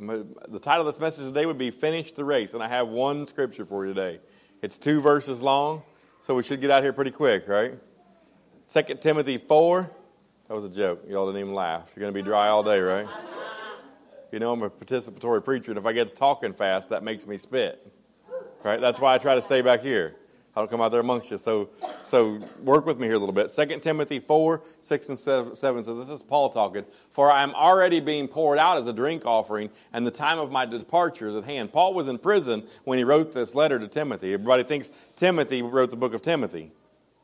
The title of this message today would be Finish the Race. And I have one scripture for you today. It's two verses long, so we should get out here pretty quick, right? 2 Timothy 4. That was a joke. Y'all didn't even laugh. You're going to be dry all day, right? You know, I'm a participatory preacher, and if I get to talking fast, that makes me spit. Right? That's why I try to stay back here. I don't come out there amongst you. So, so work with me here a little bit. 2 Timothy 4, 6 and 7 says, This is Paul talking. For I am already being poured out as a drink offering, and the time of my departure is at hand. Paul was in prison when he wrote this letter to Timothy. Everybody thinks Timothy wrote the book of Timothy.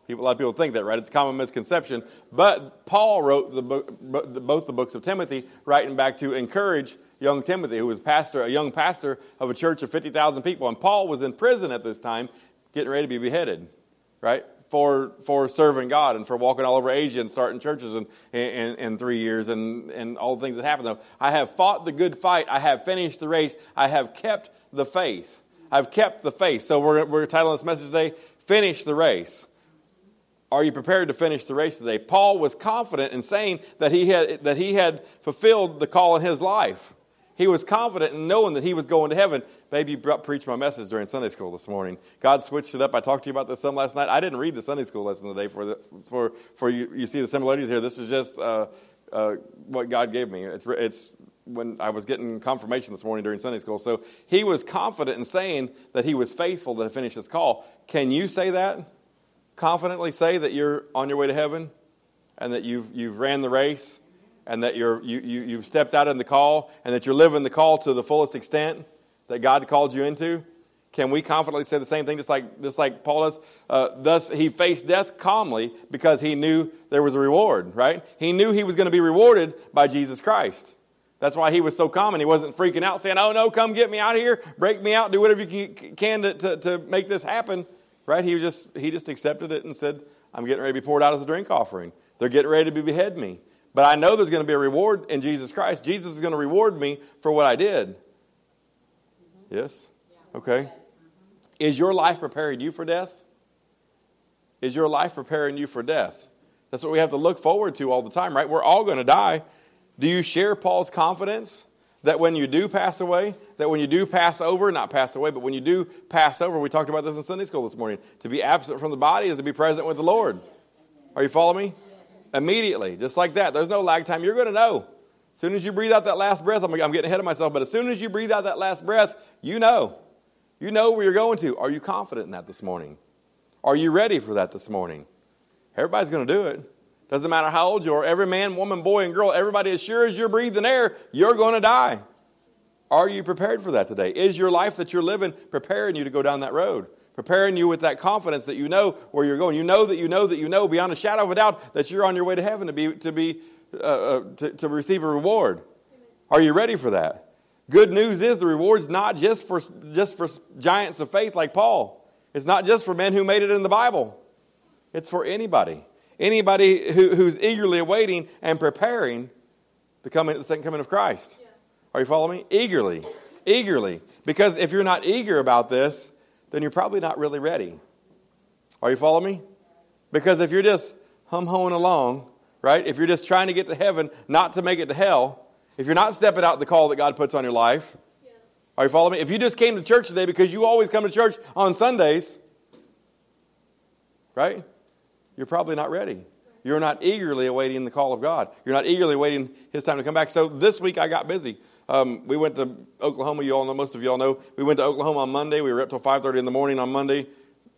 People, a lot of people think that, right? It's a common misconception. But Paul wrote the book, both the books of Timothy, writing back to encourage young Timothy, who was pastor, a young pastor of a church of 50,000 people. And Paul was in prison at this time, getting ready to be beheaded, right? For, for serving God and for walking all over Asia and starting churches in, in, in three years and, and all the things that happened. I have fought the good fight. I have finished the race. I have kept the faith. I've kept the faith. So we're, we're titling this message today, Finish the Race. Are you prepared to finish the race today? Paul was confident in saying that he had, that he had fulfilled the call in his life. He was confident in knowing that he was going to heaven. Maybe preached my message during Sunday school this morning. God switched it up. I talked to you about this some last night. I didn't read the Sunday school lesson today for, the, for, for you. You see the similarities here. This is just uh, uh, what God gave me. It's, it's when I was getting confirmation this morning during Sunday school. So he was confident in saying that he was faithful to finish his call. Can you say that? Confidently say that you're on your way to heaven and that you've, you've ran the race? And that you're, you, you, you've stepped out in the call and that you're living the call to the fullest extent that God called you into? Can we confidently say the same thing, just like, just like Paul does? Uh, thus, he faced death calmly because he knew there was a reward, right? He knew he was going to be rewarded by Jesus Christ. That's why he was so calm and he wasn't freaking out saying, Oh, no, come get me out of here, break me out, do whatever you can to, to, to make this happen, right? He, just, he just accepted it and said, I'm getting ready to be poured out as a drink offering. They're getting ready to behead me. But I know there's going to be a reward in Jesus Christ. Jesus is going to reward me for what I did. Yes? Okay. Is your life preparing you for death? Is your life preparing you for death? That's what we have to look forward to all the time, right? We're all going to die. Do you share Paul's confidence that when you do pass away, that when you do pass over, not pass away, but when you do pass over, we talked about this in Sunday school this morning, to be absent from the body is to be present with the Lord. Are you following me? Immediately, just like that. There's no lag time. You're going to know. As soon as you breathe out that last breath, I'm, getting ahead of myself, but as soon as you breathe out that last breath, you know. You know where you're going to. Are you confident in that this morning? Are you ready for that this morning? Everybody's going to do it. Doesn't matter how old you are. Every man, woman, boy, and girl, everybody, as sure as you're breathing air, you're going to die. Are you prepared for that today? Is your life that you're living preparing you to go down that road? Preparing you with that confidence that you know where you're going. You know that you know that you know beyond a shadow of a doubt that you're on your way to heaven to be to be uh, uh, to, to receive a reward. Are you ready for that? Good news is the reward's not just for just for giants of faith like Paul. It's not just for men who made it in the Bible. It's for anybody. Anybody who, who's eagerly awaiting and preparing the coming the second coming of Christ. Yeah. Are you following me? Eagerly. Eagerly. Because if you're not eager about this, then you're probably not really ready. Are you following me? Because if you're just hum hoeing along, right? If you're just trying to get to heaven, not to make it to hell, if you're not stepping out the call that God puts on your life, yeah. are you following me? If you just came to church today because you always come to church on Sundays, right? You're probably not ready. You're not eagerly awaiting the call of God. You're not eagerly waiting His time to come back. So this week I got busy. Um, we went to Oklahoma. You all know, most of you all know. We went to Oklahoma on Monday. We were up till 5:30 in the morning on Monday.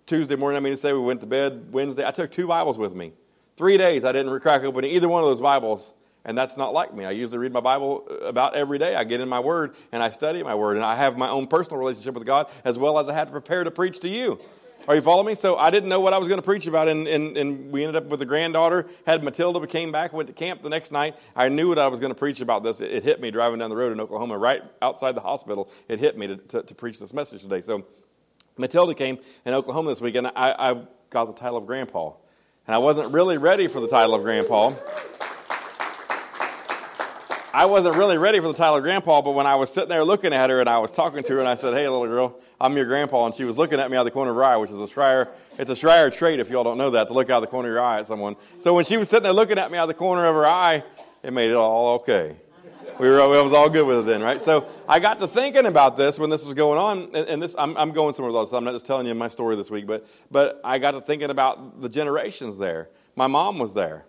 Tuesday morning, I mean to say, we went to bed. Wednesday, I took two Bibles with me. Three days, I didn't crack open either one of those Bibles, and that's not like me. I usually read my Bible about every day. I get in my Word and I study my Word, and I have my own personal relationship with God as well as I had to prepare to preach to you. Are you following me? So I didn't know what I was going to preach about, and, and, and we ended up with a granddaughter, had Matilda, came back, went to camp the next night. I knew what I was going to preach about this. It, it, hit me driving down the road in Oklahoma, right outside the hospital. It hit me to, to, to preach this message today. So Matilda came in Oklahoma this weekend. I, I got the title of Grandpa. And I wasn't really ready for the title of Grandpa. I wasn't really ready for the title grandpa, but when I was sitting there looking at her and I was talking to her and I said, Hey, little girl, I'm your grandpa. And she was looking at me out of the corner of her eye, which is a Schreier, it's a Schreier trait if y'all don't know that, to look out of the corner of your eye at someone. So when she was sitting there looking at me out of the corner of her eye, it made it all okay. We were, I was all good with it then, right? So I got to thinking about this when this was going on, and, and this, I'm, I'm going somewhere else. I'm not just telling you my story this week, but, but I got to thinking about the generations there. My mom was there.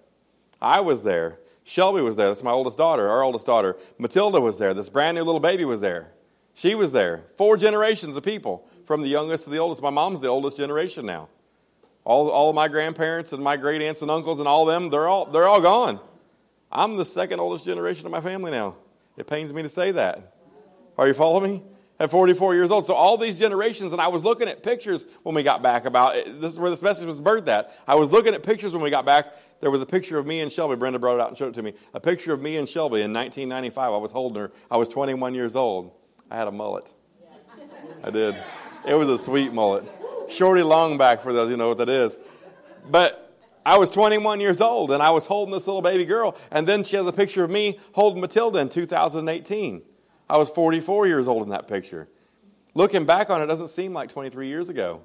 I was there. Shelby was there. That's my oldest daughter, our oldest daughter. Matilda was there. This brand new little baby was there. She was there. Four generations of people, from the youngest to the oldest. My mom's the oldest generation now. All, all of my grandparents and my great aunts and uncles and all them, they're all, they're all gone. I'm the second oldest generation of my family now. It pains me to say that. Are you following me? At 44 years old. So all these generations, and I was looking at pictures when we got back about. This is where this message was birthed at. I was looking at pictures when we got back. There was a picture of me and Shelby. Brenda brought it out and showed it to me. A picture of me and Shelby in 1995. I was holding her. I was 21 years old. I had a mullet. I did. It was a sweet mullet. Shorty long back for those who know what that is. But I was 21 years old and I was holding this little baby girl. And then she has a picture of me holding Matilda in 2018. I was 44 years old in that picture. Looking back on it, doesn't seem like 23 years ago.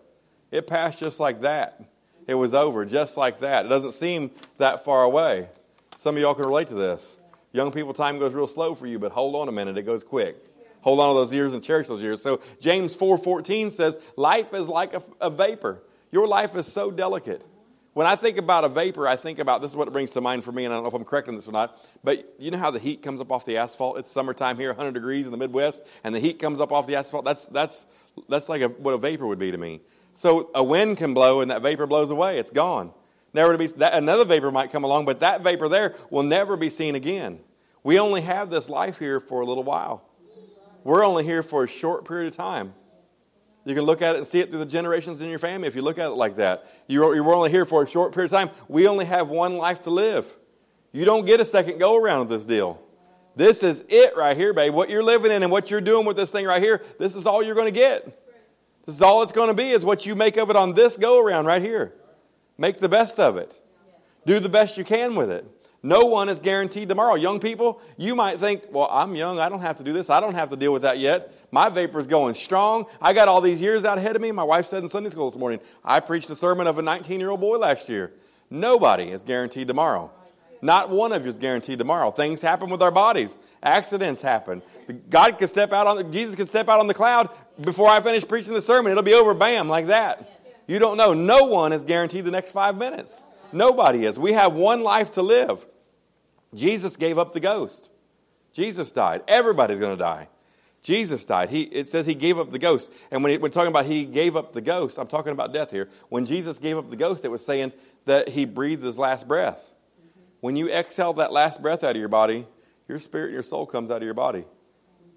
It passed just like that. It was over just like that. It doesn't seem that far away. Some of y'all can relate to this. Young people, time goes real slow for you, but hold on a minute, it goes quick. Hold on to those years and cherish those years. So James 4:14 says, "Life is like a, a vapor. Your life is so delicate." When I think about a vapor, I think about this is what it brings to mind for me, and I don't know if I'm correct in this or not. But you know how the heat comes up off the asphalt? It's summertime here, 100 degrees in the Midwest, and the heat comes up off the asphalt. That's that's that's like a, what a vapor would be to me. So a wind can blow, and that vapor blows away. It's gone. Never to be that, another vapor might come along, but that vapor there will never be seen again. We only have this life here for a little while. We're only here for a short period of time. You can look at it and see it through the generations in your family if you look at it like that. You're, only here for a short period of time. We only have one life to live. You don't get a second go around with this deal. This is it right here, babe. What you're living in and what you're doing with this thing right here, this is all you're going to get. This is all it's going to be is what you make of it on this go around right here. Make the best of it. Do the best you can with it. No one is guaranteed tomorrow. Young people, you might think, well, I'm young. I don't have to do this. I don't have to deal with that yet. My vapor is going strong. I got all these years out ahead of me. My wife said in Sunday school this morning, I preached a sermon of a 19 year old boy last year. Nobody is guaranteed tomorrow. Not one of you is guaranteed tomorrow. Things happen with our bodies. Accidents happen. God could step out on, Jesus could step out on the cloud before I finish preaching the sermon. It'll be over, bam, like that. You don't know. No one is guaranteed the next five minutes. Nobody is. We have one life to live. Jesus gave up the ghost. Jesus died. Everybody's going to die. Jesus died. He, it says he gave up the ghost. And when, he, when talking about he gave up the ghost, I'm talking about death here. When Jesus gave up the ghost, it was saying that he breathed his last breath. Mm-hmm. When you exhale that last breath out of your body, your spirit and your soul comes out of your body,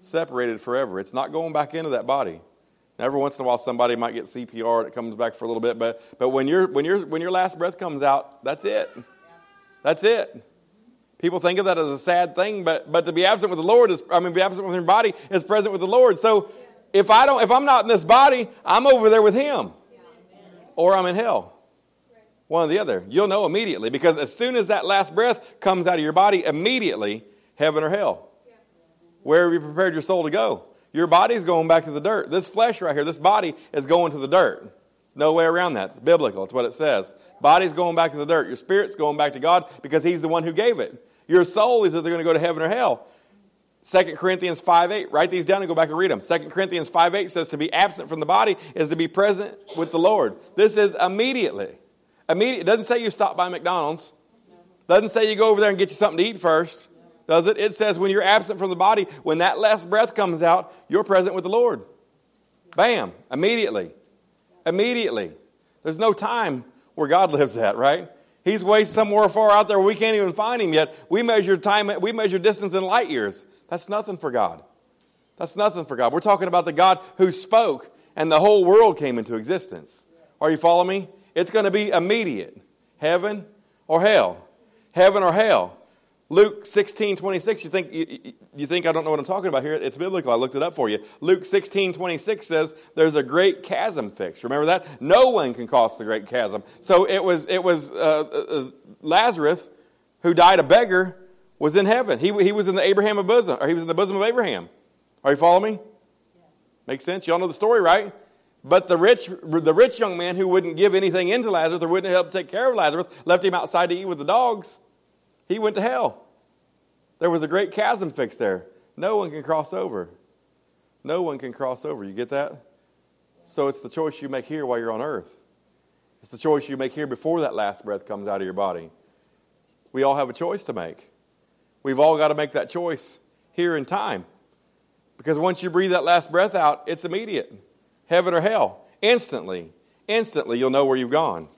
separated forever. It's not going back into that body. every once in a while, somebody might get CPR and it comes back for a little bit, but, but when, you when, you when your last breath comes out, that's it. That's it. People think of that as a sad thing, but, but to be absent with the Lord is, I mean, be absent with your body is present with the Lord. So if I don't, if I'm not in this body, I'm over there with Him, or I'm in hell. One or the other. You'll know immediately because as soon as that last breath comes out of your body, immediately heaven or hell. Where have you prepared your soul to go? Your body's going back to the dirt. This flesh right here, this body is going to the dirt. No way around that. It's biblical. It's what it says. Body's going back to the dirt. Your spirit's going back to God because He's the one who gave it. Your soul is either going to go to heaven or hell. 2 Corinthians 5 8. Write these down and go back and read them. 2 Corinthians 5 8 says to be absent from the body is to be present with the Lord. This is immediately. Immediate. It doesn't say you stop by McDonald's. Doesn't say you go over there and get you something to eat first. Does it? It says when you're absent from the body, when that last breath comes out, you're present with the Lord. Bam. Immediately. Immediately. There's no time where God lives at, right? He's way somewhere far out there we can't even find him yet. We measure time, we measure distance in light years. That's nothing for God. That's nothing for God. We're talking about the God who spoke and the whole world came into existence. Are you following me? It's going to be immediate. Heaven or hell. Heaven or hell. Luke 16, 26, you think, you, you, think I don't know what I'm talking about here? It's biblical. I looked it up for you. Luke 16, 26 says there's a great chasm fixed. Remember that? No one can cross the great chasm. So it was, it was uh, uh, uh, Lazarus, who died a beggar, was in heaven. He, he was in the Abraham bosom, or he was in the bosom of Abraham. Are you following me? Yes. Makes sense? Y'all know the story, right? But the rich, the rich young man who wouldn't give anything into Lazarus or wouldn't help take care of Lazarus left him outside to eat with the dogs. He went to hell. There was a great chasm fixed there. No one can cross over. No one can cross over. You get that? So it's the choice you make here while you're on earth. It's the choice you make here before that last breath comes out of your body. We all have a choice to make. We've all got to make that choice here in time. Because once you breathe that last breath out, it's immediate heaven or hell. Instantly. Instantly, you'll know where you've gone.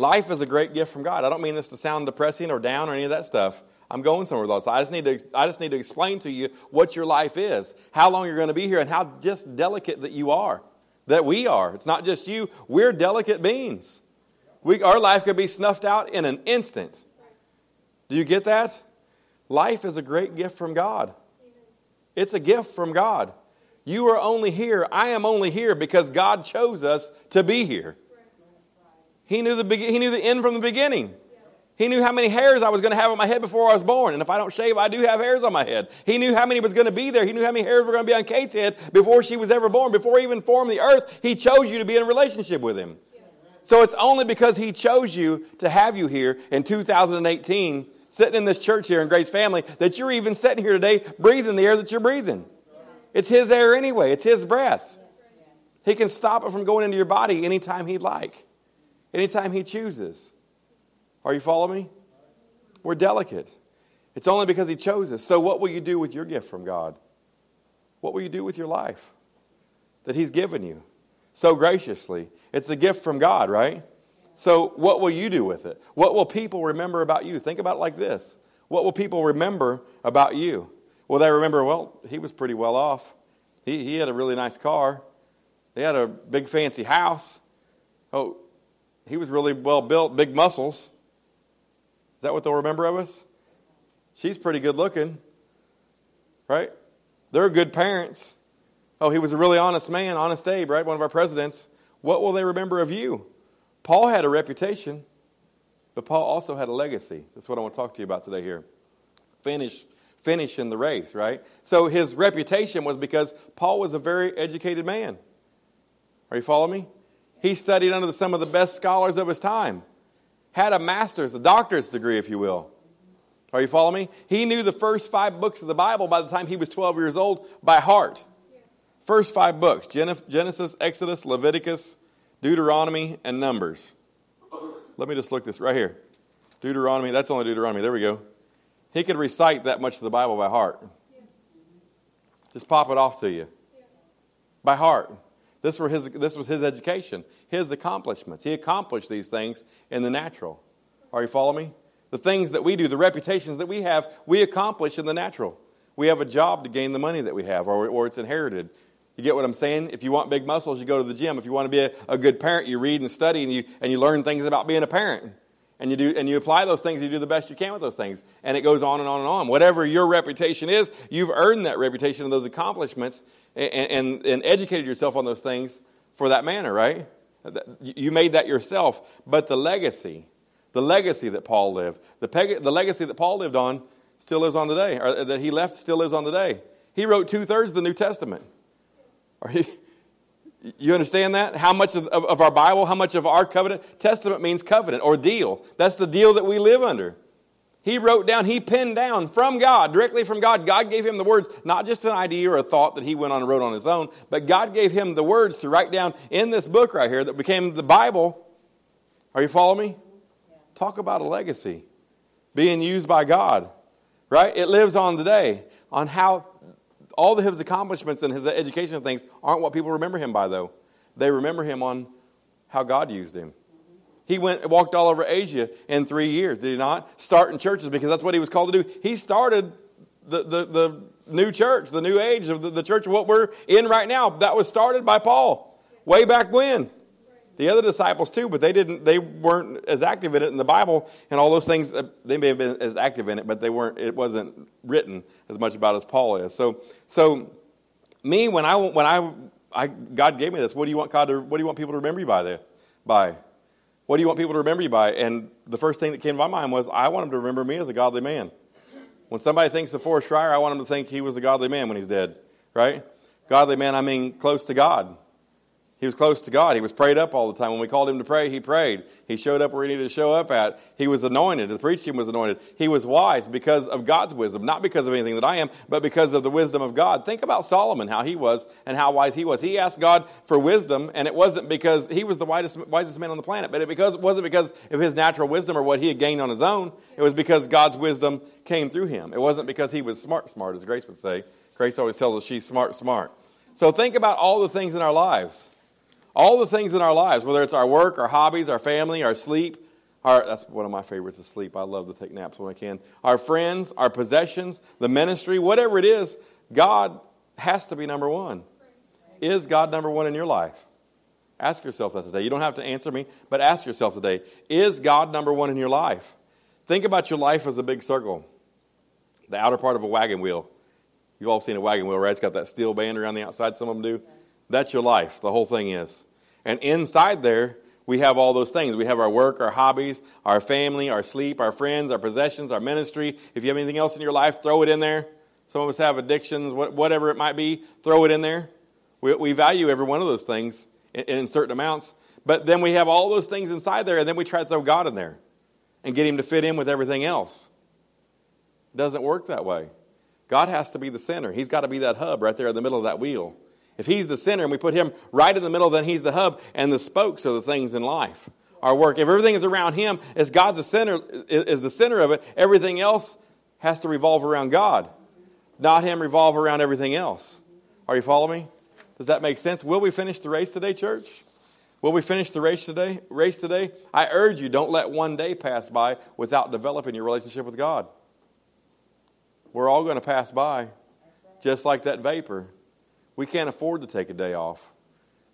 Life is a great gift from God. I don't mean this to sound depressing or down or any of that stuff. I'm going somewhere with this. I just need to, I just need to explain to you what your life is, how long you're going to be here, and how just delicate that you are, that we are. It's not just you. We're delicate beings. We, our life could be snuffed out in an instant. Do you get that? Life is a great gift from God. It's a gift from God. You are only here. I am only here because God chose us to be here. He knew the, he knew the end from the beginning. He knew how many hairs I was going to have on my head before I was born. And if I don't shave, I do have hairs on my head. He knew how many was going to be there. He knew how many hairs were going to be on Kate's head before she was ever born. Before he even formed the earth, he chose you to be in a relationship with him. So it's only because he chose you to have you here in 2018, sitting in this church here in Grace Family, that you're even sitting here today breathing the air that you're breathing. It's his air anyway, it's his breath. He can stop it from going into your body anytime he'd like, anytime he chooses. Are you following me? We're delicate. It's only because He chose us. So, what will you do with your gift from God? What will you do with your life that He's given you so graciously? It's a gift from God, right? So, what will you do with it? What will people remember about you? Think about it like this What will people remember about you? Will they remember, well, he was pretty well off? He, he had a really nice car, They had a big fancy house. Oh, he was really well built, big muscles. Is that what they'll remember of us? She's pretty good looking, right? They're good parents. Oh, he was a really honest man, honest Abe, right? One of our presidents. What will they remember of you? Paul had a reputation, but Paul also had a legacy. That's what I want to talk to you about today here. Finish, finish in the race, right? So his reputation was because Paul was a very educated man. Are you following me? He studied under some of the best scholars of his time had a master's, a doctor's degree, if you will. Are you following me? He knew the first five books of the Bible by the time he was 12 years old by heart. First five books Genesis, Exodus, Leviticus, Deuteronomy, and Numbers. Let me just look this right here. Deuteronomy, that's only Deuteronomy. There we go. He could recite that much of the Bible by heart. Just pop it off to you. By heart. This, were his, this was his education, his accomplishments. He accomplished these things in the natural. Are you following me? The things that we do, the reputations that we have, we accomplish in the natural. We have a job to gain the money that we have, or, or it's inherited. You get what I'm saying? If you want big muscles, you go to the gym. If you want to be a, a good parent, you read and study and you, and you learn things about being a parent. And you, do, and you apply those things, you do the best you can with those things. And it goes on and on and on. Whatever your reputation is, you've earned that reputation and those accomplishments and, and, and educated yourself on those things for that manner, right? You made that yourself. But the legacy, the legacy that Paul lived, the, peg, the legacy that Paul lived on still lives on today, or that he left still lives on today. He wrote two thirds of the New Testament. Are you, you understand that? How much of, of, of, our Bible, how much of our covenant? Testament means covenant or deal. That's the deal that we live under. He wrote down, he penned down from God, directly from God. God gave him the words, not just an idea or a thought that he went on and wrote on his own, but God gave him the words to write down in this book right here that became the Bible. Are you following me? Talk about a legacy being used by God, right? It lives on today on how all of his accomplishments and his education things aren't what people remember him by, though. They remember him on how God used him. He went walked all over Asia in three years, did he not? Starting churches because that's what he was called to do. He started the, the, the new church, the new age of the, the church of what we're in right now. That was started by Paul way back when. The other disciples too, but they didn't. They weren't as active in it in the Bible and all those things. Uh, they may have been as active in it, but they weren't. It wasn't written as much about as Paul is. So, so me when I when I, I God gave me this. What do you want God to? What do you want people to remember you by? This by what do you want people to remember you by? And the first thing that came to my mind was, I want them to remember me as a godly man. When somebody thinks of Forrest Schreier, I want them to think he was a godly man when he's dead, right? Godly man, I mean close to God. He was close to God. He was prayed up all the time. When we called him to pray, he prayed. He showed up where he needed to show up at. He was anointed. The preaching was anointed. He was wise because of God's wisdom, not because of anything that I am, but because of the wisdom of God. Think about Solomon, how he was and how wise he was. He asked God for wisdom, and it wasn't because he was the wisest, wisest man on the planet, but it because, wasn't because of his natural wisdom or what he had gained on his own. It was because God's wisdom came through him. It wasn't because he was smart, smart, as Grace would say. Grace always tells us she's smart, smart. So think about all the things in our lives all the things in our lives, whether it's our work, our hobbies, our family, our sleep, our, that's one of my favorites is sleep. I love to take naps when I can. Our friends, our possessions, the ministry, whatever it is, God has to be number one. Is God number one in your life? Ask yourself that today. You don't have to answer me, but ask yourself today Is God number one in your life? Think about your life as a big circle, the outer part of a wagon wheel. You've all seen a wagon wheel, right? It's got that steel band around the outside, some of them do. That's your life. The whole thing is. And inside there, we have all those things. We have our work, our hobbies, our family, our sleep, our friends, our possessions, our ministry. If you have anything else in your life, throw it in there. Some of us have addictions, whatever it might be, throw it in there. We, we value every one of those things in, in certain amounts. But then we have all those things inside there, and then we try to throw God in there and get Him to fit in with everything else. It doesn't work that way. God has to be the center. He's got to be that hub right there in the middle of that wheel. If he's the center and we put him right in the middle, then he's the hub, and the spokes are the things in life. Our work. If everything is around him, as God's the center, is the center of it, everything else has to revolve around God, not him revolve around everything else. Are you following me? Does that make sense? Will we finish the race today, church? Will we finish the race today? Race today? I urge you, don't let one day pass by without developing your relationship with God. We're all going to pass by, just like that vapor. We can't afford to take a day off.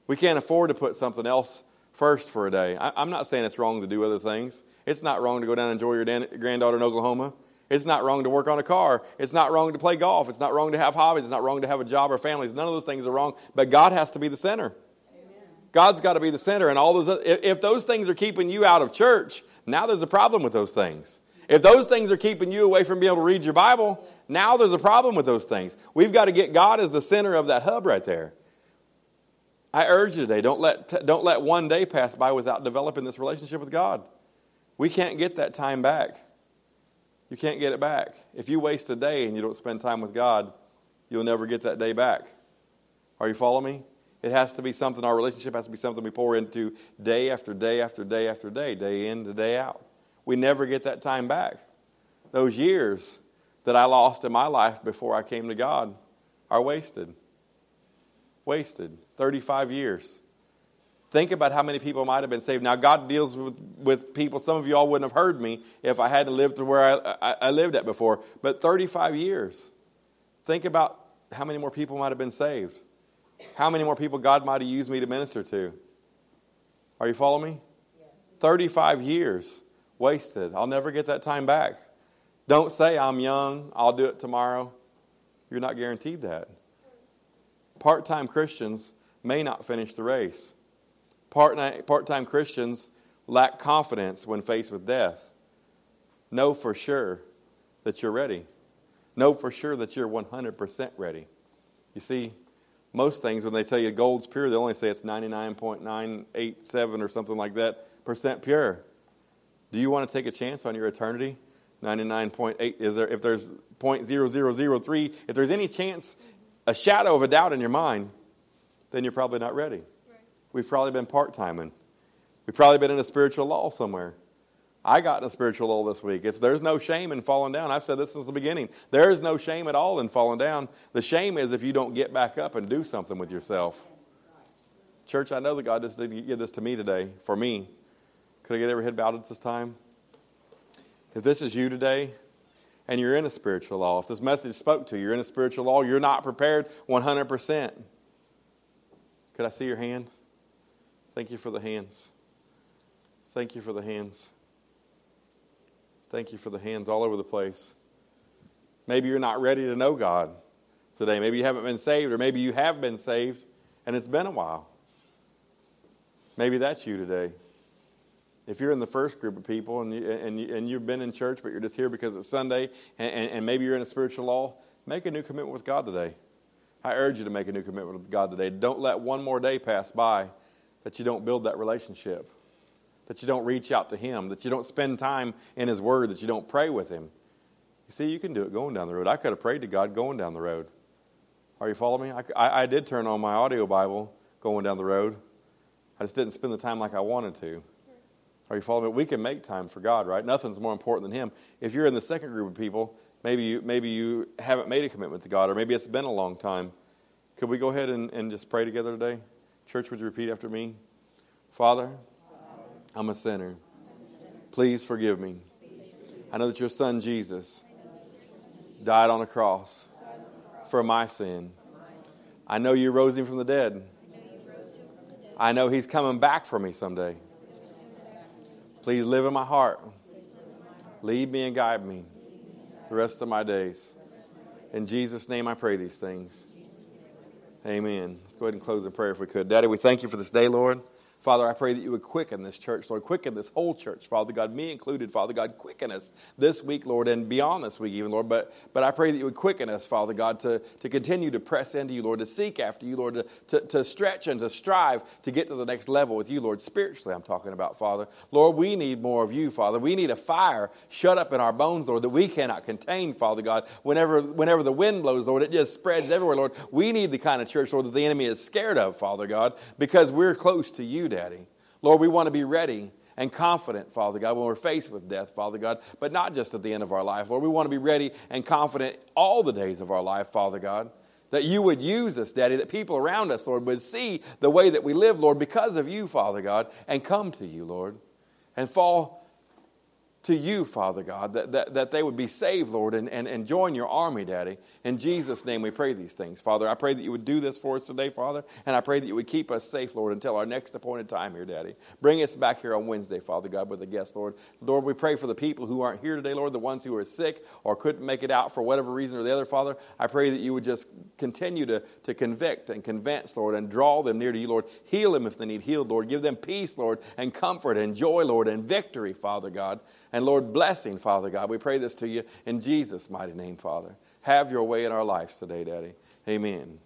We can't afford to put something else first for a day. I, am not saying it's wrong to do other things. It's not wrong to go down and enjoy your dan- granddaughter in Oklahoma. It's not wrong to work on a car. It's not wrong to play golf. It's not wrong to have hobbies. It's not wrong to have a job or families. None of those things are wrong. But God has to be the center. Amen. God's got to be the center. And all those, if, if those things are keeping you out of church, now there's a problem with those things. If those things are keeping you away from being able to read your Bible, now there's a problem with those things. We've got to get God as the center of that hub right there. I urge you today, don't let, don't let one day pass by without developing this relationship with God. We can't get that time back. You can't get it back. If you waste a day and you don't spend time with God, you'll never get that day back. Are you following me? It has to be something, our relationship has to be something we pour into day after day after day after day, day in to day out we never get that time back. Those years that I lost in my life before I came to God are wasted. Wasted. 35 years. Think about how many people might have been saved. Now, God deals with, with people. Some of you all wouldn't have heard me if I hadn't lived through where I, I, I lived at before. But 35 years. Think about how many more people might have been saved. How many more people God might have used me to minister to. Are you following me? 35 years wasted. I'll never get that time back. Don't say, I'm young, I'll do it tomorrow. You're not guaranteed that. Part time Christians may not finish the race. Part time Christians lack confidence when faced with death. Know for sure that you're ready. Know for sure that you're 100% ready. You see, most things, when they tell you gold's pure, they only say it's 99.987 or something like that percent pure. Do you want to take a chance on your eternity? 99.8 is there if there's 0.0003 if there's any chance a shadow of a doubt in your mind then you're probably not ready. Right. we've probably been part-timing. We've probably been in a spiritual lull somewhere. I got in a spiritual lull this week. It's there's no shame in falling down. I've said this since the beginning. There is no shame at all in falling down. The shame is if you don't get back up and do something with yourself. Church i know that god just didn't give this to me today for me could I get every head bowed at this time? If this is you today, and you're in a spiritual law, if this message spoke to you, you're in a spiritual law, you're not prepared 100%. Could I see your hand? Thank you for the hands. Thank you for the hands. Thank you for the hands all over the place. Maybe you're not ready to know God today. Maybe you haven't been saved, or maybe you have been saved and it's been a while. Maybe that's you today. If you're in the first group of people and, you, and, you, and you've been in church, but you're just here because it's Sunday and, and, and maybe you're in a spiritual law, make a new commitment with God today. I urge you to make a new commitment with God today. Don't let one more day pass by that you don't build that relationship, that you don't reach out to Him, that you don't spend time in His Word, that you don't pray with Him. You see, you can do it going down the road. I could have prayed to God going down the road. Are you following me? I, I, I did turn on my audio Bible going down the road. I just didn't spend the time like I wanted to. Are you following me? We can make time for God, right? Nothing's more important than Him. If you're in the second group of people, maybe you, maybe you haven't made a commitment to God, or maybe it's been a long time. Could we go ahead and, and just pray together today? Church, would you repeat after me? Father, I'm a sinner. Please forgive me. I know that your son Jesus died on a cross for my sin. I know you rose him from the dead. I know he's coming back for me someday. Please live in my heart. Lead me and guide me the rest of my days. In Jesus' name I pray these things. Amen. Let's go ahead and close in prayer if we could. Daddy, we thank you for this day, Lord. Father, I pray that you would quicken this church, Lord. Quicken this whole church, Father God, me included, Father God. Quicken us this week, Lord, and beyond this week, even, Lord. But, but I pray that you would quicken us, Father God, to, to continue to press into you, Lord, to seek after you, Lord, to, to, to stretch and to strive to get to the next level with you, Lord. Spiritually, I'm talking about, Father. Lord, we need more of you, Father. We need a fire shut up in our bones, Lord, that we cannot contain, Father God. Whenever, whenever the wind blows, Lord, it just spreads everywhere, Lord. We need the kind of church, Lord, that the enemy is scared of, Father God, because we're close to you, Daddy. Lord, we want to be ready and confident, Father God, when we're faced with death, Father God, but not just at the end of our life. Lord, we want to be ready and confident all the days of our life, Father God, that you would use us, Daddy, that people around us, Lord, would see the way that we live, Lord, because of you, Father God, and come to you, Lord, and fall to you, Father God, that, that, that they would be saved, Lord, and, and, and join your army, Daddy. In Jesus' name we pray these things, Father. I pray that you would do this for us today, Father, and I pray that you would keep us safe, Lord, until our next appointed time here, Daddy. Bring us back here on Wednesday, Father God, with a guest, Lord. Lord, we pray for the people who aren't here today, Lord, the ones who are sick or couldn't make it out for whatever reason or the other, Father. I pray that you would just continue to, to convict and convince, Lord, and draw them near to you, Lord. Heal them if they need healed, Lord. Give them peace, Lord, and comfort and joy, Lord, and victory, Father God. And Lord, blessing, Father God. We pray this to you in Jesus' mighty name, Father. Have your way in our lives today, Daddy. Amen.